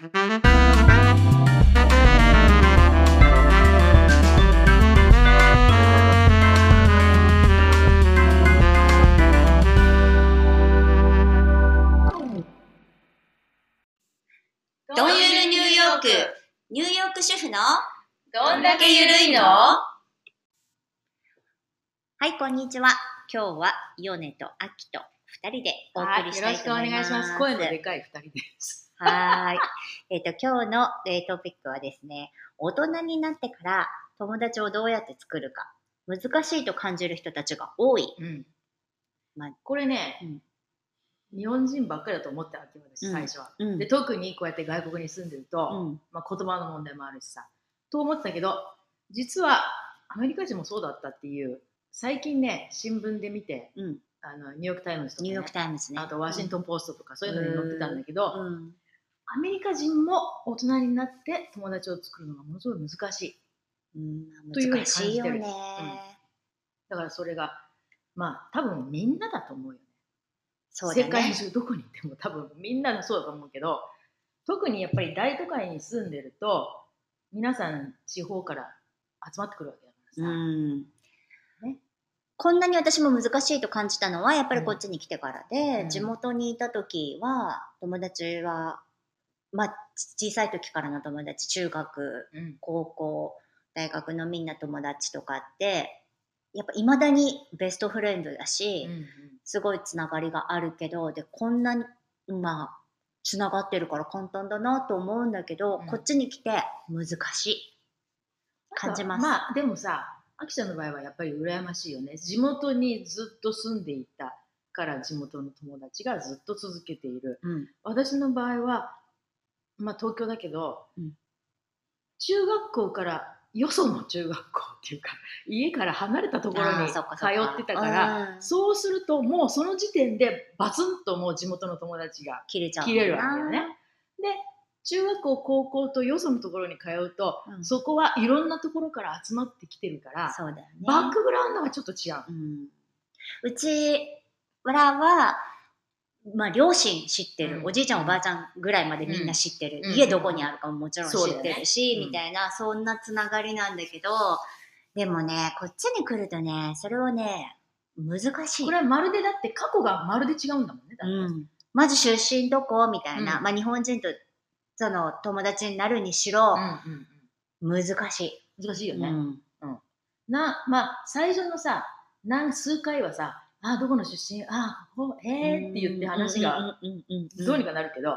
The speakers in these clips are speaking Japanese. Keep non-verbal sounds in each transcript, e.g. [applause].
どんゆるニューヨーク、ニューヨーク主婦の？どんだけゆるいの？はい、こんにちは。今日はヨネとアキと二人でお送りしたいと思います。よろしくお願いします。声のでかい二人です。はーい。えっ、と、今日の、えートピックはですね、大人になってから友達をどうやって作るか、難しいと感じる人たちが多い。うんまあこれね、うん日本人ばっかりだと思ってたわけ私、うん最初は。うんで特にこうやって外国に住んでると、うんまあ、言葉の問題もあるしさと思ってたけど実はアメリカ人もそうだったっていう最近ね新聞で見てうん、あのニューヨーク・タイムズとか、ね、ニューヨークタイムズね。あとワシントン・ポストとか、そういうのに載ってたんだけど、うん。アメリカ人も大人になって友達を作るのがものすごい難しい。うん、というふうに難しいよ感じてね。だからそれがまあ多分みんなだと思うよね。そうだ世界ね。中どこにいても多分みんなのそうだと思うけど特にやっぱり大都会に住んでると皆さん地方から集まってくるわけだからさ、うんねこんなに私も難しいと感じたのはやっぱりこっちに来てからで、うん地元にいた時は友達は、まあ、小さい時からの友達中学うん。高校大学のみんな友達とかってやっぱいまだにベストフレンドだし、うんすごいつながりがあるけどでこんなにまあつながってるから簡単だなと思うんだけど、うん。こっちに来て難しい。感じます。まあでもさあきちゃんの場合はやっぱり羨ましいよね。地元にずっと住んでいたから地元の友達がずっと続けている。うん。私の場合はまあ東京だけど、うん中学校からよその中学校っていうか [laughs] 家から離れたところに通そってたからうんそうするともうその時点でバツンともう地元の友達が切れちゃう切れるわけよね。で中学校高校とよそのところに通うと、うんそこはいろんなところから集まってきてるから、そうだよね。バックグラウンドがちょっと違う。うん、うちらは、まあ、両親知ってる、うん。おじいちゃんおばあちゃんぐらいまでみんな知ってる、うん。家どこにあるかももちろん知ってるし、うん。みたいなそんなつながりなんだけどでもねこっちに来るとねそれをね難しい。これはまるでだって過去がまるで違うんだもんね。だって。うん、まず出身どこ？みたいな、うん。まあ、日本人とその友達になるにしろうんうんうん。難しい。難しいよね。うん。な、まあ、最初のさ、何数回はさ、あ、どこの出身？あ、ほへー？って言って話がうんうんうんうんうんどうにかなるけど、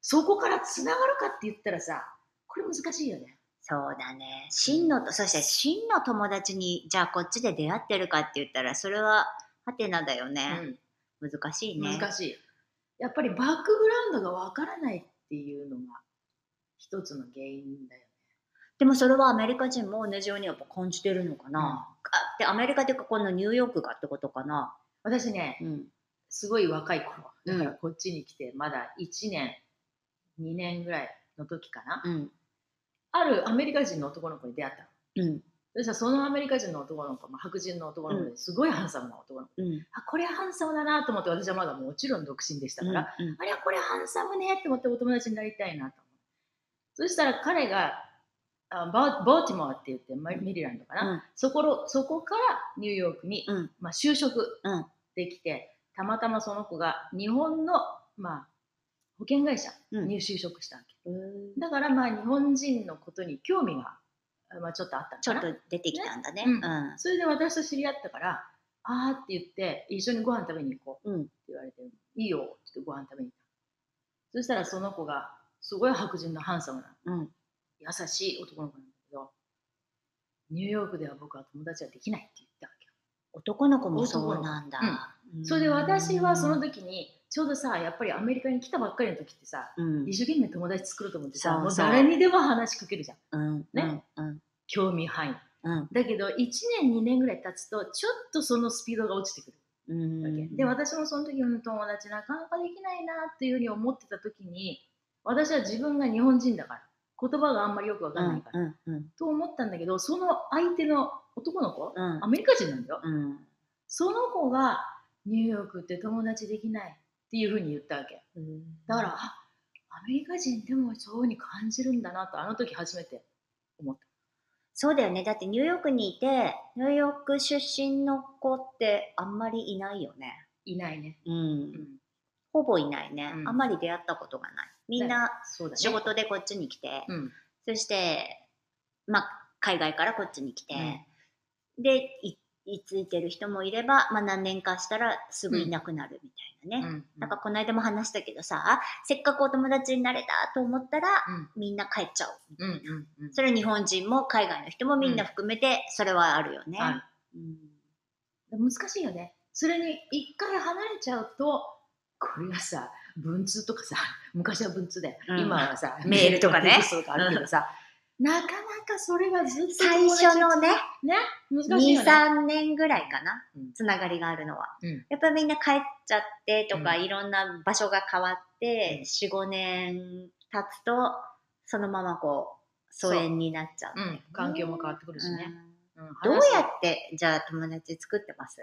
そこからつながるかって言ったらさ、これ難しいよね。そうだね。真のと、そして真の友達に、じゃあこっちで出会ってるかって言ったら、それは、ハテナだよね。難しいね。難しい。やっぱりバックグラウンドがわからないっていうのが一つの原因だよね。でもそれはアメリカ人も同じようにやっぱ感じてるのかな？あで、アメリカっていうか、このニューヨークがってことかな？私ね、うん。すごい若い頃、うんだからこっちに来てまだ1年、2年ぐらいの時かな。うん。あるアメリカ人の男の子に出会ったの。うん。そしたらそのアメリカ人の男の子も白人の男の子ですごいハンサムな男の子、うん。あこれハンサムだなと思って私はまだもちろん独身でしたから、うんあれはこれハンサムねって思ってお友達になりたいなと思うそしたら彼があバボーティモアって言ってマメリランドかな、うん。そころそこからニューヨークに、うん。まあ、就職うん。できてたまたまその子が日本の、まあ、保険会社うん。に就職したわけ、うんだからまあ日本人のことに興味が、まあ、ちょっとあったのちょっと出てきたんだね。うん。うん。それで私と知り合ったから、あーって言って、一緒にご飯食べに行こううん。って言われて、いいよって言ってご飯食べに行った。そしたらその子が、すごい白人のハンサムな、うん。優しい男の子なんだけど、ニューヨークでは僕は友達はできないって言ったわけよ。男の子もそうなんだ。うんそれで私はその時に、ちょうどさ、やっぱりアメリカに来たばっかりの時ってさ、うん。一生懸命友達作ろうと思ってさ、もう誰にでも話しかけるじゃん。うん。ね？うん。興味範囲。うん。だけど、1年、2年ぐらい経つと、ちょっとそのスピードが落ちてくる。うん。わけで私もその時の友達なかなかできないなっていうふうに思ってた時に私は自分が日本人だから言葉があんまりよくわかんないから、うん。うん。と思ったんだけどその相手の男の子、うんアメリカ人なんだよ、うん。その子がニューヨークって友達できないっていうふうに言ったわけだからあアメリカ人でもそういうふうに感じるんだなとあの時初めて思った。そうだよね。だってニューヨークにいて、ニューヨーク出身の子ってあんまりいないよね。いないね。うん。うん、ほぼいないね、うんあんまり出会ったことがない。みんな。仕事でこっちに来て、うん。そして、まあ、海外からこっちに来て、で、い居ついてる人もいれば、まあ、何年かしたらすぐいなくなるみたいなね。うん。なんかこの間も話したけどさ、せっかくお友達になれたと思ったら、うん。みんな帰っちゃうみたうん。それは日本人も海外の人もみんな含めて、それはあるよね。うん難しいよね。それに一回離れちゃうと、これがさ、文通とかさ、[laughs] 昔は文通で、うん。今はさ、[laughs] メールとかね。とかあるけどさ、なかなかそれがずっと最初のね、ね、難しい2、よね。3年ぐらいかなうん、つながりがあるのは。うん。やっぱりみんな帰っちゃってとか、うん。いろんな場所が変わって、うん。4、5年経つと、そのままこう、疎遠になっちゃう、うん、環境も変わってくるしね。うん。うん。どうやって、じゃあ友達作ってます？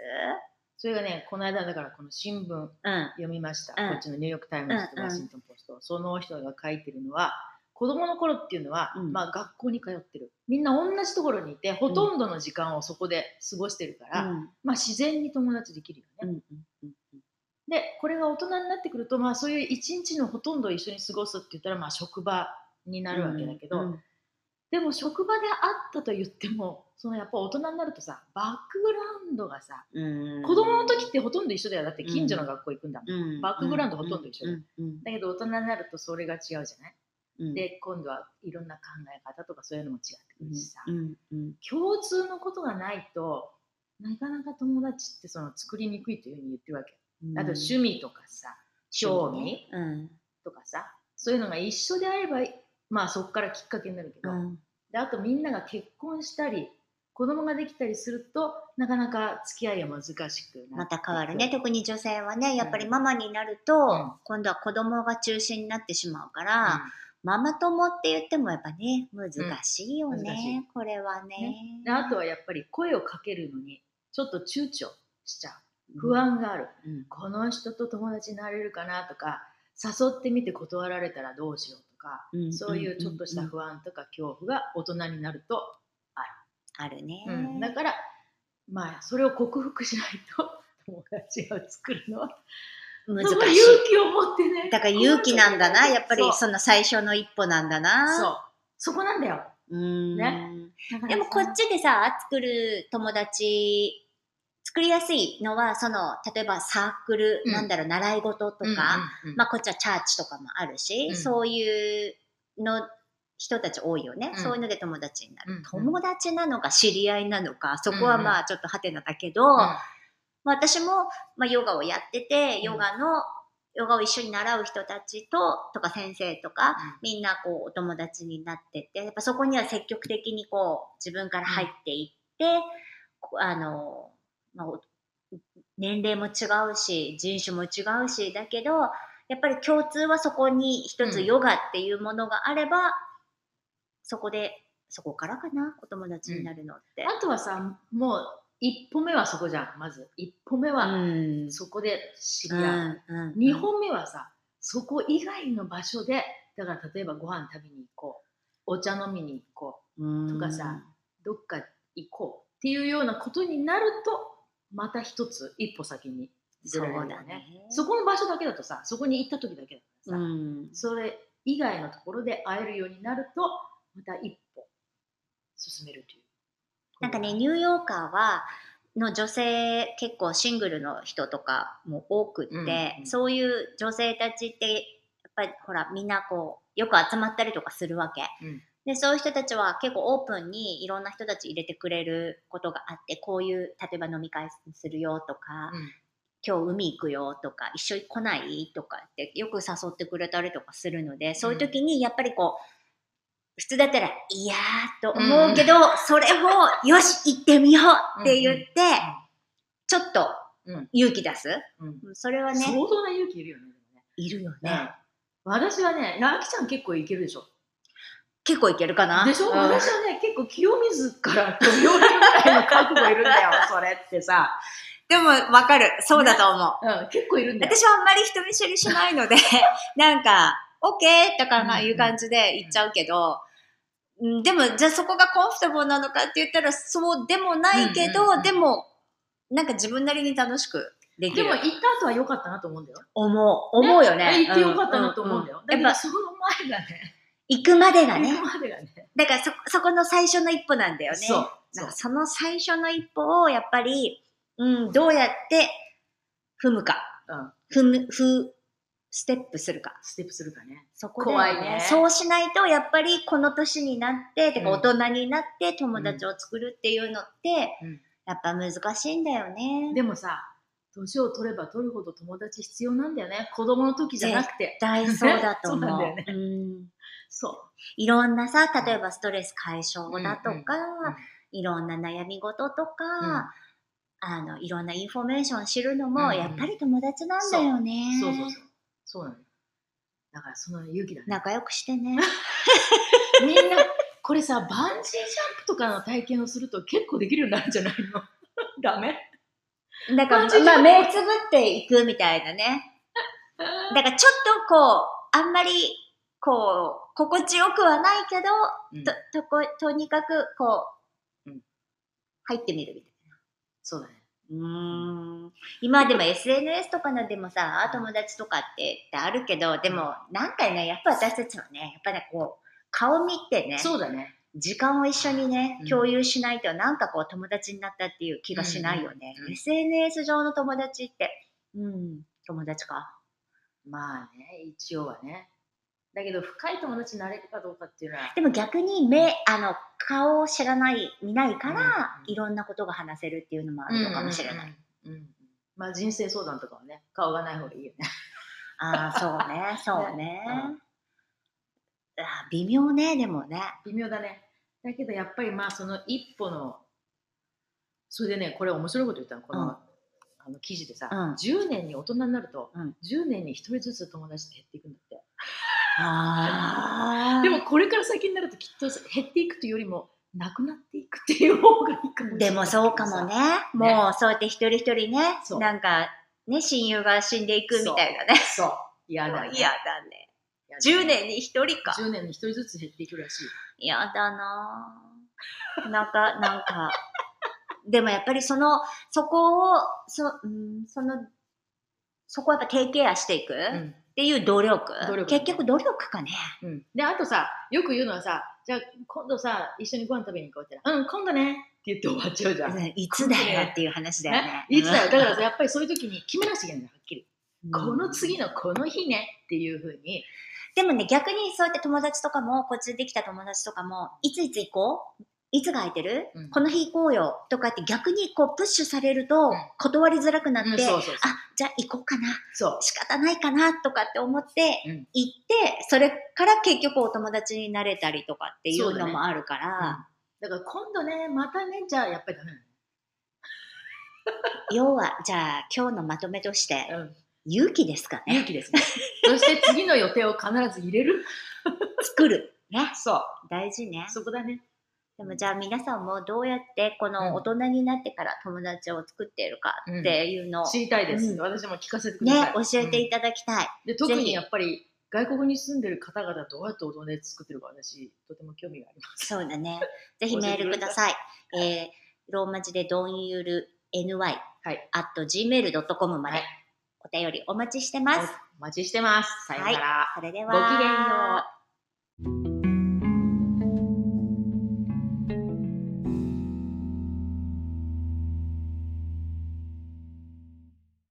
それがね、この間だからこの新聞うん。読みました。うんこっちのニューヨークタイムズとうんワシントンポスト。その人が書いてるのは、子供の頃っていうのは、うんまあ学校に通ってる。みんな同じところにいて、ほとんどの時間をそこで過ごしてるから、うんまあ自然に友達できるよね。で、これが大人になってくると、まあそういう一日のほとんどを一緒に過ごすって言ったら、まあ職場になるわけだけど、うんでも職場であったと言っても、そのやっぱ大人になるとさ、バックグラウンドがさ、うん。子供の時ってほとんど一緒だよ。だって近所の学校行くんだもん。うん。バックグラウンドほとんど一緒だよ。うん。うん。だけど大人になるとそれが違うじゃない、うん。で、今度はいろんな考え方とかそういうのも違ってくるしさ、共通のことがないと、なかなか友達ってその作りにくいというふうに言ってるわけ。うん。あと趣味とかさ、興味とかさ、そういうのが一緒であれば、まあそこからきっかけになるけど、うんであとみんなが結婚したり、子供ができたりすると、なかなか付き合いが難しくなってまた変わるね。特に女性はね、やっぱりママになると、うん今度は子供が中心になってしまうから、ママ友って言ってもやっぱね、難しいよね、うん。これはね。ね。であとはやっぱり声をかけるのにちょっと躊躇しちゃう。不安がある、うん。この人と友達になれるかなとか誘ってみて断られたらどうしようとか、うんそういうちょっとした不安とか恐怖が大人になると、あるね。うんだからまあそれを克服しないと [laughs] 友達を作るのは難しい。勇気を持ってねだから勇気なんだな、やっぱりその最初の一歩なんだな。そうそこなんだよう。んねでもこっちでさ、作る友達、作りやすいのは、その、例えばサークル、うん。なんだろう、習い事とか、うんうんうん。まあこっちはチャーチとかもあるし、うん。そういうの人たち多いよね、うん。そういうので友達になる、うん友達なのか知り合いなのかそこはまあちょっとハテナだけど、うん。まあ、私も、まあ、ヨガをやっててヨガの、ヨガを一緒に習う人たちととか先生とか、みんなこうお友達になっててやっぱそこには積極的にこう自分から入っていって、あの、まあ、お年齢も違うし人種も違うしだけどやっぱり共通はそこに一つうん。ヨガっていうものがあれば、そこでそこからかなお友達になるのって。あとはさもう一歩目はそこじゃんまず。一歩目はうん。そこで知りう合う、んうん。二本目はさそこ以外の場所でだから例えばご飯食べに行こう。お茶飲みに行ことかさうどっか行こう。っていうようなことになるとまた一つ一歩先に出られるよねそうだね。そこの場所だけだとさそこに行った時だけだからさ、うん。それ以外のところで会えるようになるとまた一歩進めるという。なんかね、ニューヨーカーは、の女性、結構シングルの人とかも多くって、うんうん。そういう女性たちって、やっぱりほら、みんなこう、よく集まったりとかするわけ。うんで、そういう人たちは結構オープンにいろんな人たち入れてくれることがあって、こういう、例えば飲み会するよとか、うん。今日海行くよとか、一緒に来ないとかってよく誘ってくれたりとかするので、そういう時にやっぱりこう、普通だったら、いやーと思うけど、それを、よし、行ってみようって言って、ちょっとうん。勇気出す。うん。それはね、相当な勇気いるよねいるよね。ね私はね、なあきちゃん結構いけるでしょ。結構いけるかな？でしょ、うん私はね、結構清水から飛び降りるぐらいの覚悟いるんだよ、[laughs] それってさ。でも、わかる。そうだと思う。うん、結構いるんだよ。私はあんまり人見知りしないので、[laughs] なんか、OK! とかいう感じで言っちゃうけど、うん、でも、じゃあそこがコンフォタブルなのかって言ったら、そうでもないけど、うんうんうんでも、なんか自分なりに楽しくできる。でも行った後は良かったなと思うんだよ。思う。思うよね。行って良かったなと思うんだよ。だけやっぱ、どその前がね、行くまでがね行。くまでがね。だからそ、そこの最初の一歩なんだよね。そう。だそその最初の一歩を、やっぱり、うん、どうやって踏むか。うん。踏む、踏、ステップするか。ステップするかね。そこで、怖いねそうしないと、やっぱりこの年になって、てかうん大人になって友達を作るっていうのって、うんやっぱ難しいんだよね。でもさ、年を取れば取るほど友達必要なんだよね。子供の時じゃなくて。絶対そうだと思う。[laughs] そうなんだよねうんそいろんなさ、例えばストレス解消だとか、うんうんいろんな悩み事とか、んあの、いろんなインフォメーションを知るのも、やっぱり友達なんだよね。う。そうそうそう。そうなのよ。だからその勇気だね。仲良くしてね。[laughs] みんな、これさ、バンジージャンプとかの体験をすると結構できるようになるんじゃないの？[laughs] ダメ？だから、マジでまあ、目つぶっていくみたいなね。[laughs] だから、ちょっとこう、あんまり、こう、心地よくはないけど、うんと、とこ、とにかく、こう、うん入ってみるみたいな。そうだね。うーん今でも SNS とかのでもさ、友達とかってってあるけど、でもなんかね、やっぱ私たちはね、やっぱね、こう、顔見てね、そうだね。時間を一緒にねうん、共有しないと、なんかこう、友達になったっていう気がしないよね。うんうんうん SNS 上の友達って、うん、友達か。まあね、一応はね。だけど、深い友達になれるかどうかっていうのは、でも逆に目、あの、顔を知らない、見ないから、うんうんいろんなことが話せるっていうのもあるのかもしれない。うんうんうん。まあ人生相談とかはね、顔がない方がいいよね。ああ、そうね、そうね。[laughs] ねあー微妙ね、でもね。微妙だね。だけどやっぱりまあその一歩の、それでね、これ面白いこと言ったの、この,、うんあの記事でさ、うん10年に大人になると、うん10年に1人ずつ友達って減っていくんだって。あでもこれから先になるときっと減っていくというよりも、なくなっていくっていう方がいいかもしれない。でもそうかもね。もうそうやって一人一人ねなんかね、親友が死んでいくみたいなね。そう。嫌だね。嫌だね。嫌だね10年に一人か。10年に1人ずつ減っていくらしい。嫌だなぁなんか、なんか。でもやっぱりその、そこを、そ、うん、その、そこをやっぱテイクケアしていく？うんっていう努力？努力結局努力かね。うん、であとさよく言うのはさじゃあ今度さ一緒にご飯食べに行こうってうん今度ねって言って終わっちゃうじゃん。うんいつだよっていう話だよねね。いつだよだからさやっぱりそういう時に決めなくちゃいけないんだよはっきり、うんこの次のこの日ねっていうふうにでもね、逆にそうやって友達とかも、こっちでできた友達とかも、いついつ行こう？いつが空いてる、うん。この日行こうよとかって逆にこうプッシュされるとうん。断りづらくなって、あ、じゃあ行こうかな、そう。仕方ないかなとかって思ってうん。行って、それから結局お友達になれたりとかっていうのもあるかうん。ら、だから今度ねまたねじゃあやっぱりダメな要は、じゃあ今日のまとめとして、勇気ですかね。勇気ですねそして次の予定を必ず入れる？作る。ね。そう大事ね。そこだねでもじゃあ皆さんもどうやってこの大人になってから友達を作っているかっていうのを、知りたいです、うん私も聞かせてくださいね、教えていただきたい。で特にやっぱり外国に住んでる方々どうやってお友達作ってるか私とても興味があります。そうだね。[laughs] ぜひメールください。えー、ローマ字でどんゆる ny はい。at gmail.com まではいお便りお待ちしてます。お待ちしてます。さよなら。はい、それでは。ごきげんよう。